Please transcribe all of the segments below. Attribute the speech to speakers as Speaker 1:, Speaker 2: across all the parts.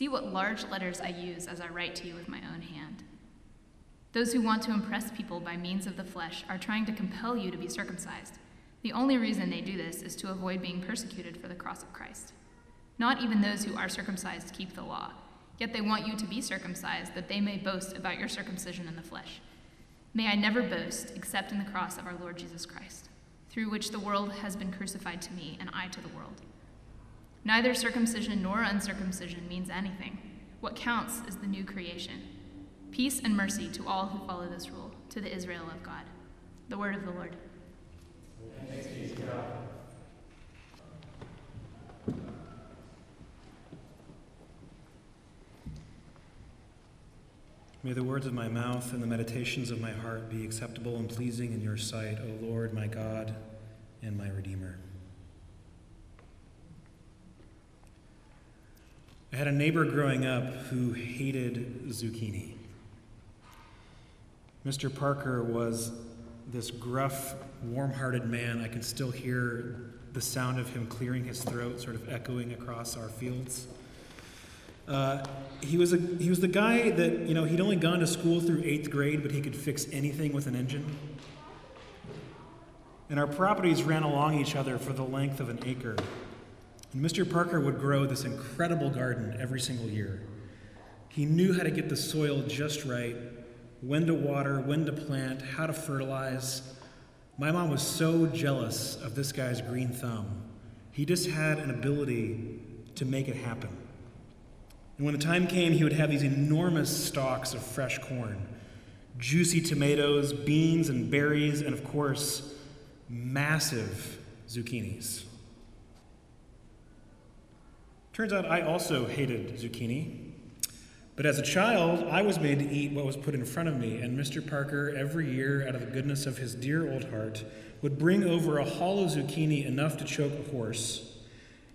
Speaker 1: See what large letters I use as I write to you with my own hand. Those who want to impress people by means of the flesh are trying to compel you to be circumcised. The only reason they do this is to avoid being persecuted for the cross of Christ. Not even those who are circumcised keep the law, yet they want you to be circumcised that they may boast about your circumcision in the flesh. May I never boast except in the cross of our Lord Jesus Christ, through which the world has been crucified to me and I to the world. Neither circumcision nor uncircumcision means anything. What counts is the new creation. Peace and mercy to all who follow this rule, to the Israel of God. The word of the Lord.
Speaker 2: May the words of my mouth and the meditations of my heart be acceptable and pleasing in your sight, O Lord, my God and my Redeemer. I had a neighbor growing up who hated zucchini. Mr. Parker was this gruff, warm hearted man. I can still hear the sound of him clearing his throat, sort of echoing across our fields. Uh, he, was a, he was the guy that, you know, he'd only gone to school through eighth grade, but he could fix anything with an engine. And our properties ran along each other for the length of an acre. Mr. Parker would grow this incredible garden every single year. He knew how to get the soil just right, when to water, when to plant, how to fertilize. My mom was so jealous of this guy's green thumb. He just had an ability to make it happen. And when the time came, he would have these enormous stalks of fresh corn, juicy tomatoes, beans, and berries, and of course, massive zucchinis. Turns out I also hated zucchini. But as a child, I was made to eat what was put in front of me, and Mr. Parker, every year, out of the goodness of his dear old heart, would bring over a hollow zucchini enough to choke a horse.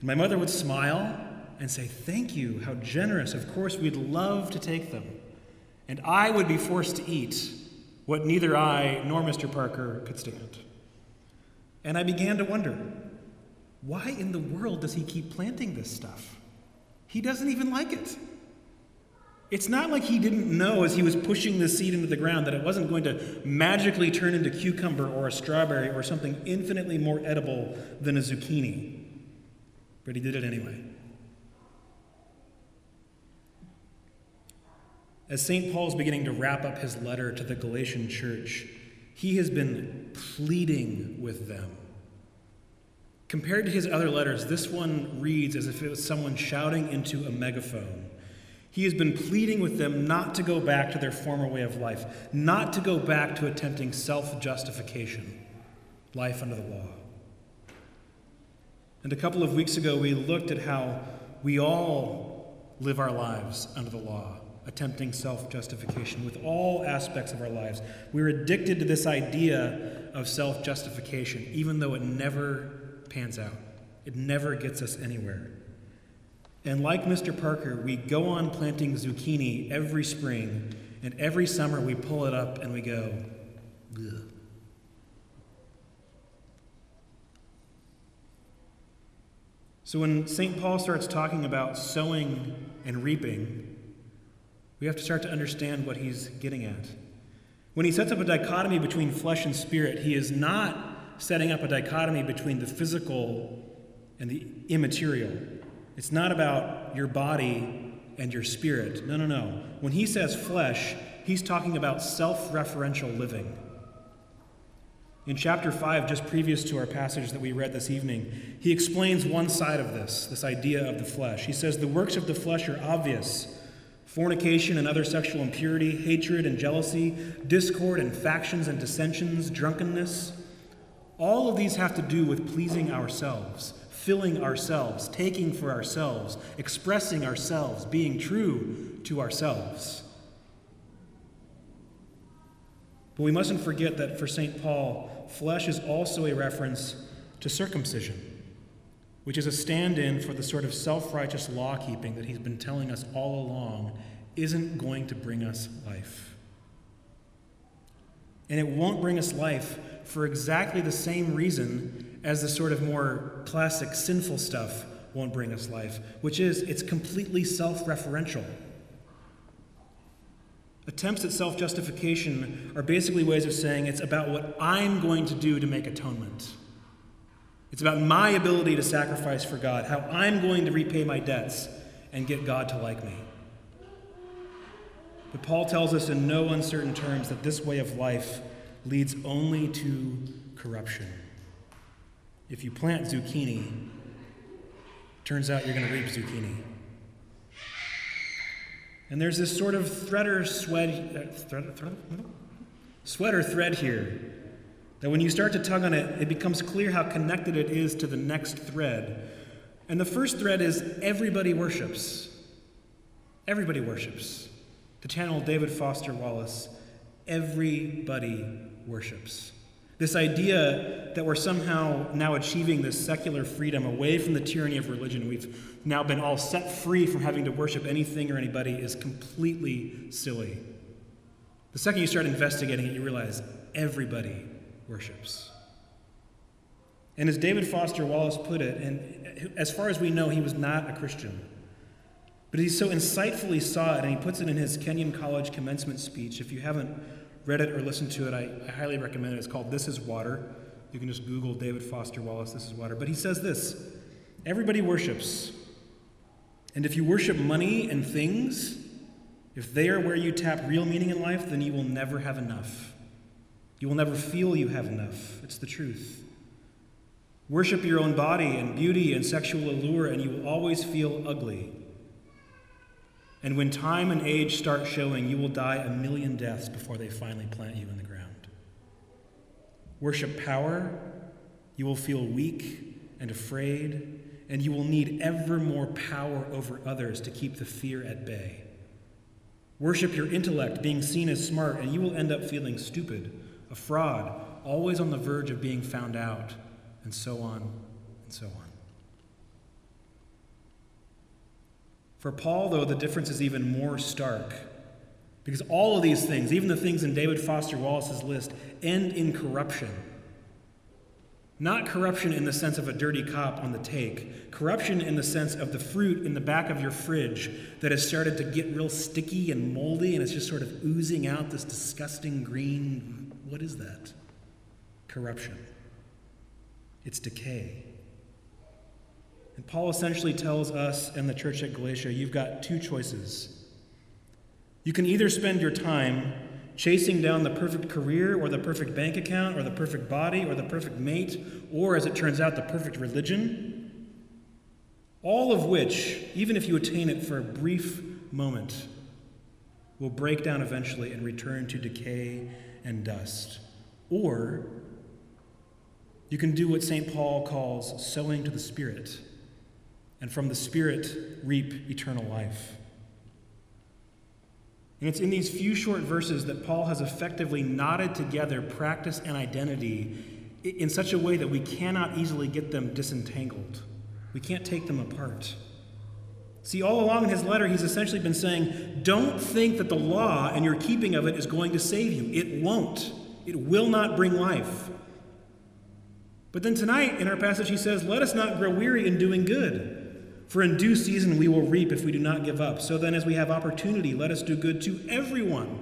Speaker 2: And my mother would smile and say, Thank you, how generous. Of course, we'd love to take them. And I would be forced to eat what neither I nor Mr. Parker could stand. And I began to wonder why in the world does he keep planting this stuff? He doesn't even like it. It's not like he didn't know as he was pushing the seed into the ground that it wasn't going to magically turn into cucumber or a strawberry or something infinitely more edible than a zucchini. But he did it anyway. As St. Paul's beginning to wrap up his letter to the Galatian church, he has been pleading with them Compared to his other letters, this one reads as if it was someone shouting into a megaphone. He has been pleading with them not to go back to their former way of life, not to go back to attempting self justification, life under the law. And a couple of weeks ago, we looked at how we all live our lives under the law, attempting self justification with all aspects of our lives. We're addicted to this idea of self justification, even though it never pans out. It never gets us anywhere. And like Mr. Parker, we go on planting zucchini every spring, and every summer we pull it up and we go, Ugh. So when St. Paul starts talking about sowing and reaping, we have to start to understand what he's getting at. When he sets up a dichotomy between flesh and spirit, he is not setting up a dichotomy between the physical and the immaterial. It's not about your body and your spirit. No, no, no. When he says flesh, he's talking about self referential living. In chapter 5, just previous to our passage that we read this evening, he explains one side of this, this idea of the flesh. He says, The works of the flesh are obvious fornication and other sexual impurity, hatred and jealousy, discord and factions and dissensions, drunkenness all of these have to do with pleasing ourselves, filling ourselves, taking for ourselves, expressing ourselves, being true to ourselves. But we mustn't forget that for St. Paul, flesh is also a reference to circumcision, which is a stand in for the sort of self righteous law keeping that he's been telling us all along isn't going to bring us life. And it won't bring us life for exactly the same reason as the sort of more classic sinful stuff won't bring us life, which is it's completely self referential. Attempts at self justification are basically ways of saying it's about what I'm going to do to make atonement. It's about my ability to sacrifice for God, how I'm going to repay my debts and get God to like me. But Paul tells us in no uncertain terms that this way of life leads only to corruption. If you plant zucchini, turns out you're going to reap zucchini. And there's this sort of threader sweat, uh, thread, thread, sweater thread here that when you start to tug on it, it becomes clear how connected it is to the next thread. And the first thread is everybody worships. Everybody worships. To channel David Foster Wallace, everybody worships. This idea that we're somehow now achieving this secular freedom away from the tyranny of religion, we've now been all set free from having to worship anything or anybody, is completely silly. The second you start investigating it, you realize everybody worships. And as David Foster Wallace put it, and as far as we know, he was not a Christian. But he so insightfully saw it, and he puts it in his Kenyon College commencement speech. If you haven't read it or listened to it, I, I highly recommend it. It's called This is Water. You can just Google David Foster Wallace, This is Water. But he says this Everybody worships. And if you worship money and things, if they are where you tap real meaning in life, then you will never have enough. You will never feel you have enough. It's the truth. Worship your own body and beauty and sexual allure, and you will always feel ugly. And when time and age start showing, you will die a million deaths before they finally plant you in the ground. Worship power, you will feel weak and afraid, and you will need ever more power over others to keep the fear at bay. Worship your intellect, being seen as smart, and you will end up feeling stupid, a fraud, always on the verge of being found out, and so on and so on. For Paul, though, the difference is even more stark. Because all of these things, even the things in David Foster Wallace's list, end in corruption. Not corruption in the sense of a dirty cop on the take, corruption in the sense of the fruit in the back of your fridge that has started to get real sticky and moldy and it's just sort of oozing out this disgusting green. What is that? Corruption. It's decay. And Paul essentially tells us and the church at Galatia you've got two choices. You can either spend your time chasing down the perfect career or the perfect bank account or the perfect body or the perfect mate or, as it turns out, the perfect religion, all of which, even if you attain it for a brief moment, will break down eventually and return to decay and dust. Or you can do what St. Paul calls sowing to the Spirit and from the Spirit reap eternal life. And it's in these few short verses that Paul has effectively knotted together practice and identity in such a way that we cannot easily get them disentangled. We can't take them apart. See, all along in his letter, he's essentially been saying, Don't think that the law and your keeping of it is going to save you. It won't. It will not bring life. But then tonight, in our passage, he says, Let us not grow weary in doing good. For in due season we will reap if we do not give up. So then, as we have opportunity, let us do good to everyone,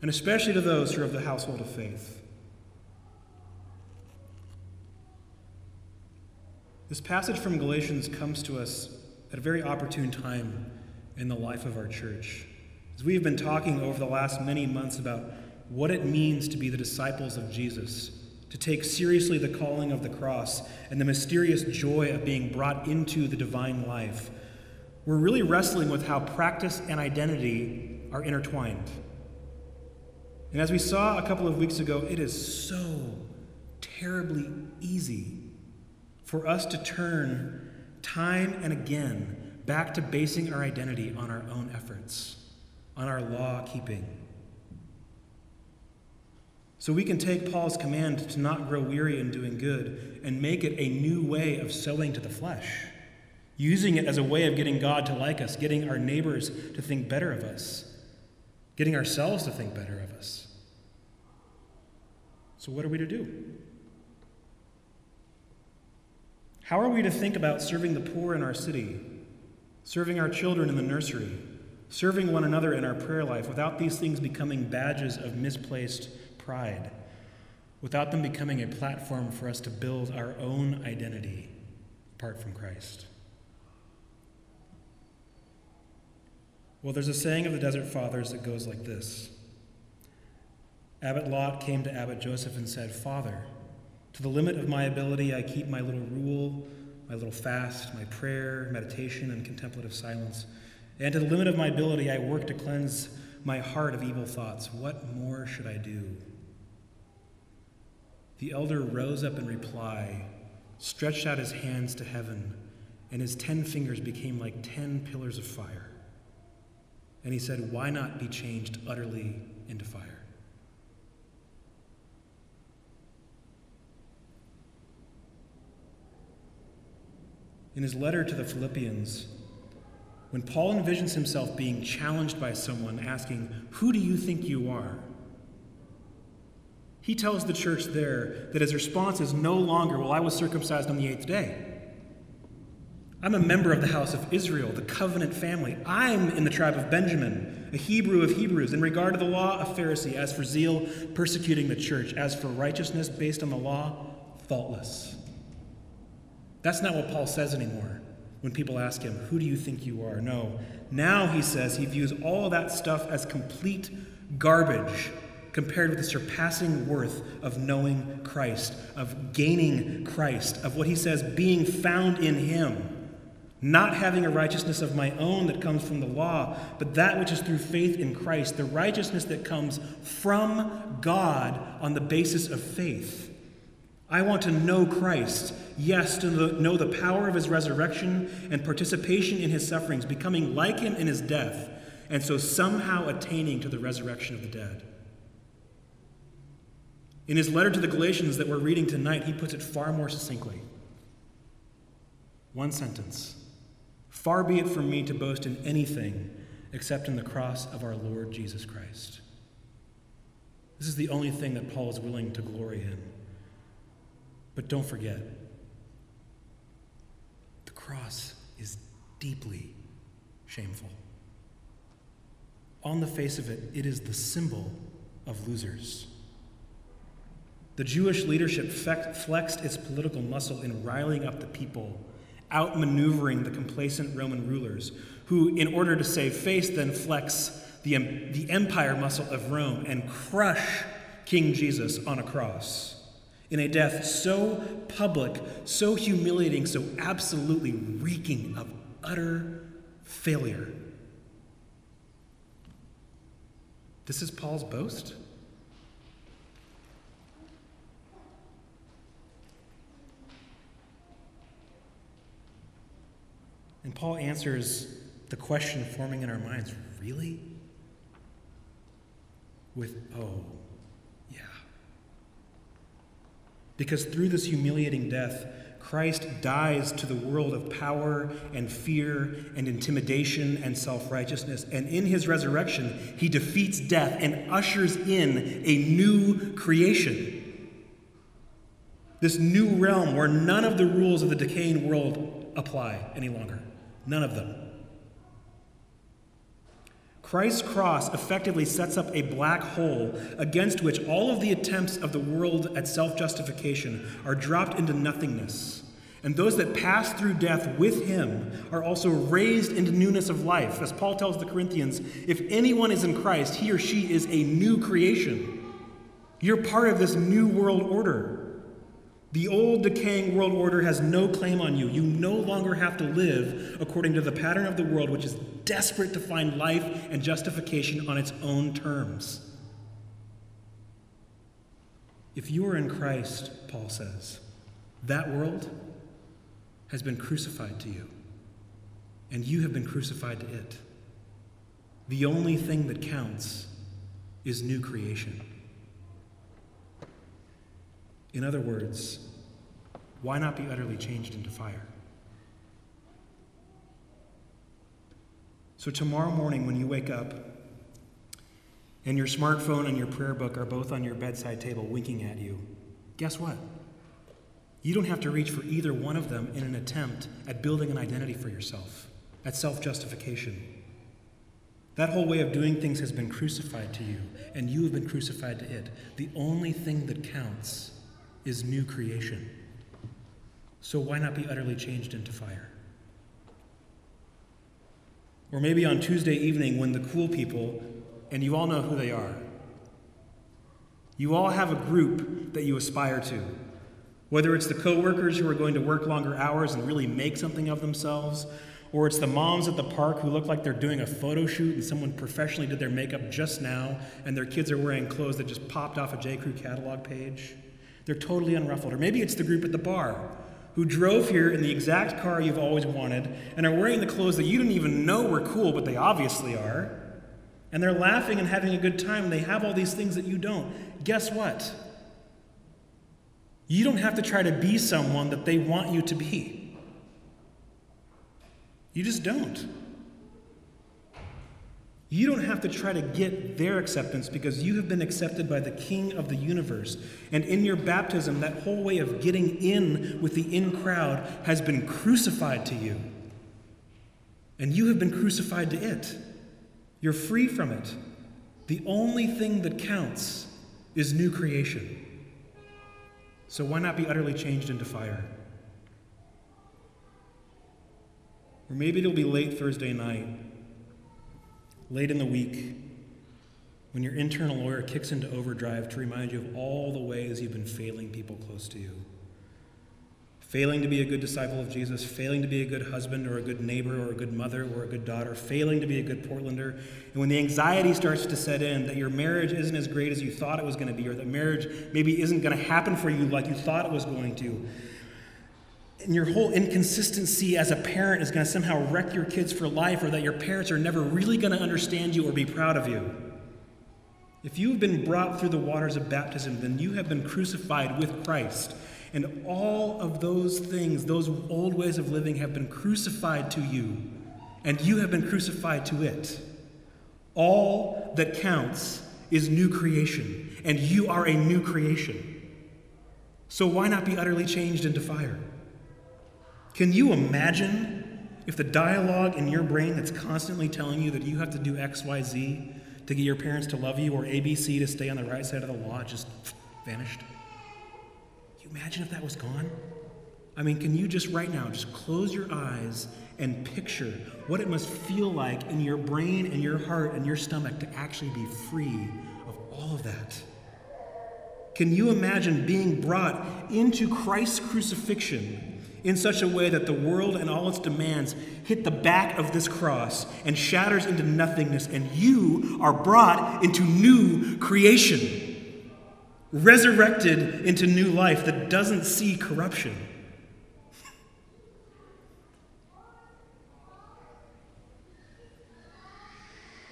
Speaker 2: and especially to those who are of the household of faith. This passage from Galatians comes to us at a very opportune time in the life of our church. As we have been talking over the last many months about what it means to be the disciples of Jesus to take seriously the calling of the cross and the mysterious joy of being brought into the divine life, we're really wrestling with how practice and identity are intertwined. And as we saw a couple of weeks ago, it is so terribly easy for us to turn time and again back to basing our identity on our own efforts, on our law keeping. So we can take Paul's command to not grow weary in doing good and make it a new way of sowing to the flesh, using it as a way of getting God to like us, getting our neighbors to think better of us, getting ourselves to think better of us. So, what are we to do? How are we to think about serving the poor in our city, serving our children in the nursery, serving one another in our prayer life without these things becoming badges of misplaced pride, without them becoming a platform for us to build our own identity apart from Christ? Well, there's a saying of the Desert Fathers that goes like this Abbot Lot came to Abbot Joseph and said, Father, to the limit of my ability, I keep my little rule, my little fast, my prayer, meditation, and contemplative silence. And to the limit of my ability, I work to cleanse my heart of evil thoughts. What more should I do? The elder rose up in reply, stretched out his hands to heaven, and his ten fingers became like ten pillars of fire. And he said, Why not be changed utterly into fire? in his letter to the Philippians, when Paul envisions himself being challenged by someone asking, Who do you think you are? He tells the church there that his response is no longer, Well, I was circumcised on the eighth day. I'm a member of the house of Israel, the covenant family. I'm in the tribe of Benjamin, a Hebrew of Hebrews. In regard to the law, a Pharisee. As for zeal, persecuting the church. As for righteousness based on the law, faultless. That's not what Paul says anymore when people ask him, Who do you think you are? No. Now he says he views all that stuff as complete garbage compared with the surpassing worth of knowing Christ, of gaining Christ, of what he says being found in him. Not having a righteousness of my own that comes from the law, but that which is through faith in Christ, the righteousness that comes from God on the basis of faith. I want to know Christ, yes, to know the power of his resurrection and participation in his sufferings, becoming like him in his death, and so somehow attaining to the resurrection of the dead. In his letter to the Galatians that we're reading tonight, he puts it far more succinctly. One sentence Far be it from me to boast in anything except in the cross of our Lord Jesus Christ. This is the only thing that Paul is willing to glory in. But don't forget, the cross is deeply shameful. On the face of it, it is the symbol of losers. The Jewish leadership flexed its political muscle in riling up the people, outmaneuvering the complacent Roman rulers, who, in order to save face, then flex the, the empire muscle of Rome and crush King Jesus on a cross in a death so public, so humiliating, so absolutely reeking of utter failure. This is Paul's boast? And Paul answers the question forming in our minds really? With, oh, yeah. Because through this humiliating death, Christ dies to the world of power and fear and intimidation and self righteousness. And in his resurrection, he defeats death and ushers in a new creation. This new realm where none of the rules of the decaying world apply any longer. None of them. Christ's cross effectively sets up a black hole against which all of the attempts of the world at self justification are dropped into nothingness. And those that pass through death with him are also raised into newness of life. As Paul tells the Corinthians, if anyone is in Christ, he or she is a new creation. You're part of this new world order. The old decaying world order has no claim on you. You no longer have to live according to the pattern of the world, which is desperate to find life and justification on its own terms. If you are in Christ, Paul says, that world has been crucified to you, and you have been crucified to it. The only thing that counts is new creation. In other words, why not be utterly changed into fire? So, tomorrow morning when you wake up and your smartphone and your prayer book are both on your bedside table winking at you, guess what? You don't have to reach for either one of them in an attempt at building an identity for yourself, at self justification. That whole way of doing things has been crucified to you, and you have been crucified to it. The only thing that counts is new creation. So why not be utterly changed into fire? Or maybe on Tuesday evening when the cool people, and you all know who they are, you all have a group that you aspire to. Whether it's the coworkers who are going to work longer hours and really make something of themselves, or it's the moms at the park who look like they're doing a photo shoot and someone professionally did their makeup just now and their kids are wearing clothes that just popped off a J. Crew catalog page. They're totally unruffled. Or maybe it's the group at the bar who drove here in the exact car you've always wanted and are wearing the clothes that you didn't even know were cool, but they obviously are. And they're laughing and having a good time. They have all these things that you don't. Guess what? You don't have to try to be someone that they want you to be. You just don't. You don't have to try to get their acceptance because you have been accepted by the King of the universe. And in your baptism, that whole way of getting in with the in crowd has been crucified to you. And you have been crucified to it. You're free from it. The only thing that counts is new creation. So why not be utterly changed into fire? Or maybe it'll be late Thursday night, late in the week, when your internal lawyer kicks into overdrive to remind you of all the ways you've been failing people close to you failing to be a good disciple of Jesus, failing to be a good husband or a good neighbor or a good mother or a good daughter, failing to be a good Portlander. And when the anxiety starts to set in that your marriage isn't as great as you thought it was going to be, or that marriage maybe isn't going to happen for you like you thought it was going to, and your whole inconsistency as a parent is going to somehow wreck your kids for life, or that your parents are never really going to understand you or be proud of you. If you have been brought through the waters of baptism, then you have been crucified with Christ. And all of those things, those old ways of living, have been crucified to you, and you have been crucified to it. All that counts is new creation, and you are a new creation. So why not be utterly changed into fire? Can you imagine if the dialogue in your brain that's constantly telling you that you have to do X, Y, Z to get your parents to love you, or ABC to stay on the right side of the law, just vanished? Can you imagine if that was gone? I mean, can you just right now just close your eyes and picture what it must feel like in your brain and your heart and your stomach to actually be free of all of that? Can you imagine being brought into Christ's crucifixion in such a way that the world and all its demands hit the back of this cross and shatters into nothingness, and you are brought into new creation? resurrected into new life that doesn't see corruption.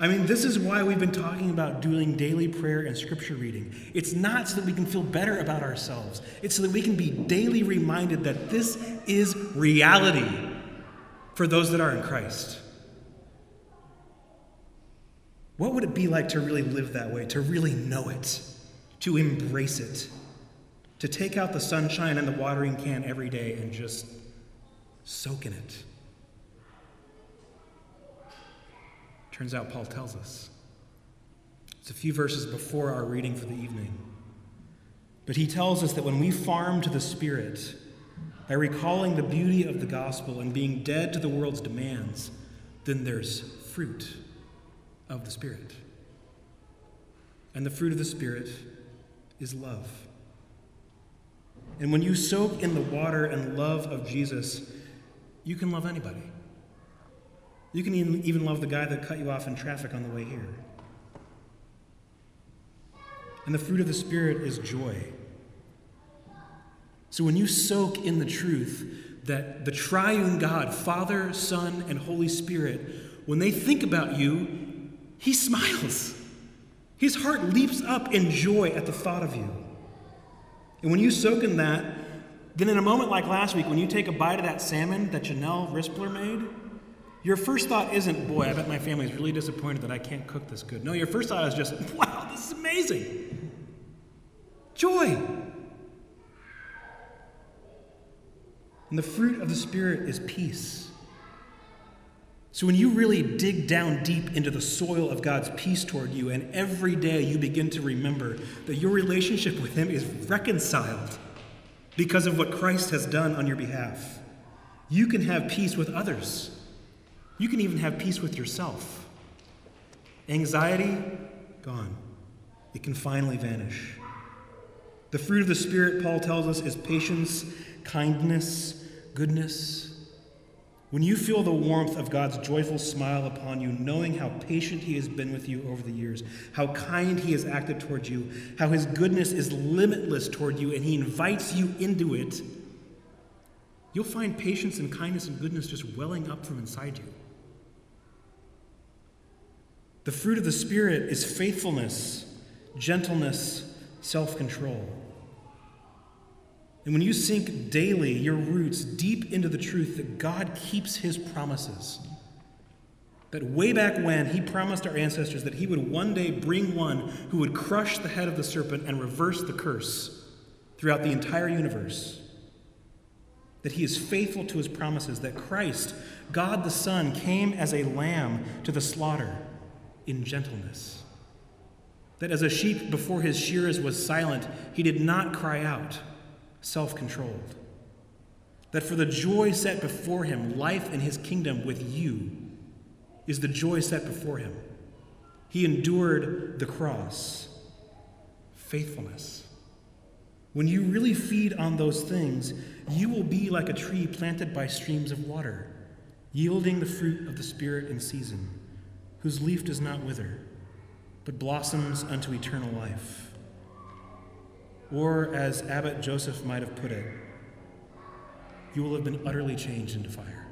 Speaker 2: I mean, this is why we've been talking about doing daily prayer and scripture reading. It's not so that we can feel better about ourselves, it's so that we can be daily reminded that this is reality for those that are in Christ. What would it be like to really live that way, to really know it? to embrace it, to take out the sunshine and the watering can every day and just soak in it. Turns out Paul tells us. It's a few verses before our reading for the evening. But he tells us that when we farm to the Spirit, by recalling the beauty of the gospel and being dead to the world's demands, then there's fruit of the Spirit. And the fruit of the Spirit is love. And when you soak in the water and love of Jesus, you can love anybody. You can even love the guy that cut you off in traffic on the way here. And the fruit of the Spirit is joy. So when you soak in the truth, that the triune God, Father, Son, and Holy Spirit, when they think about you, He smiles. His heart leaps up in joy at the thought of you. And when you soak in that, then in a moment like last week, when you take a bite of that salmon that Janelle Rispler made, your first thought isn't, boy, I bet my family's really disappointed that I can't cook this good. No, your first thought is just, wow, this is amazing. Joy. And the fruit of the Spirit is peace. So when you really dig down deep into the soil of God's peace toward you, and every day you begin to remember that your relationship with Him is reconciled because of what Christ has done on your behalf, you can have peace with others. You can even have peace with yourself. Anxiety, gone. It can finally vanish. The fruit of the Spirit, Paul tells us, is patience, kindness, goodness. When you feel the warmth of God's joyful smile upon you, knowing how patient He has been with you over the years, how kind He has acted towards you, how His goodness is limitless toward you, and He invites you into it, you'll find patience and kindness and goodness just welling up from inside you. The fruit of the Spirit is faithfulness, gentleness, self control. And when you sink daily your roots deep into the truth that God keeps his promises, that way back when he promised our ancestors that he would one day bring one who would crush the head of the serpent and reverse the curse throughout the entire universe, that he is faithful to his promises, that Christ, God the Son, came as a lamb to the slaughter in gentleness. That as a sheep before his shearers was silent, he did not cry out self controlled. That for the joy set before him, life in his kingdom with you is the joy set before him. He endured the cross, faithfulness. When you really feed on those things, you will be like a tree planted by streams of water, yielding the fruit of the Spirit in season, whose leaf does not wither, but blossoms unto eternal life. Or, as Abbot Joseph might have put it, you will have been utterly changed into fire.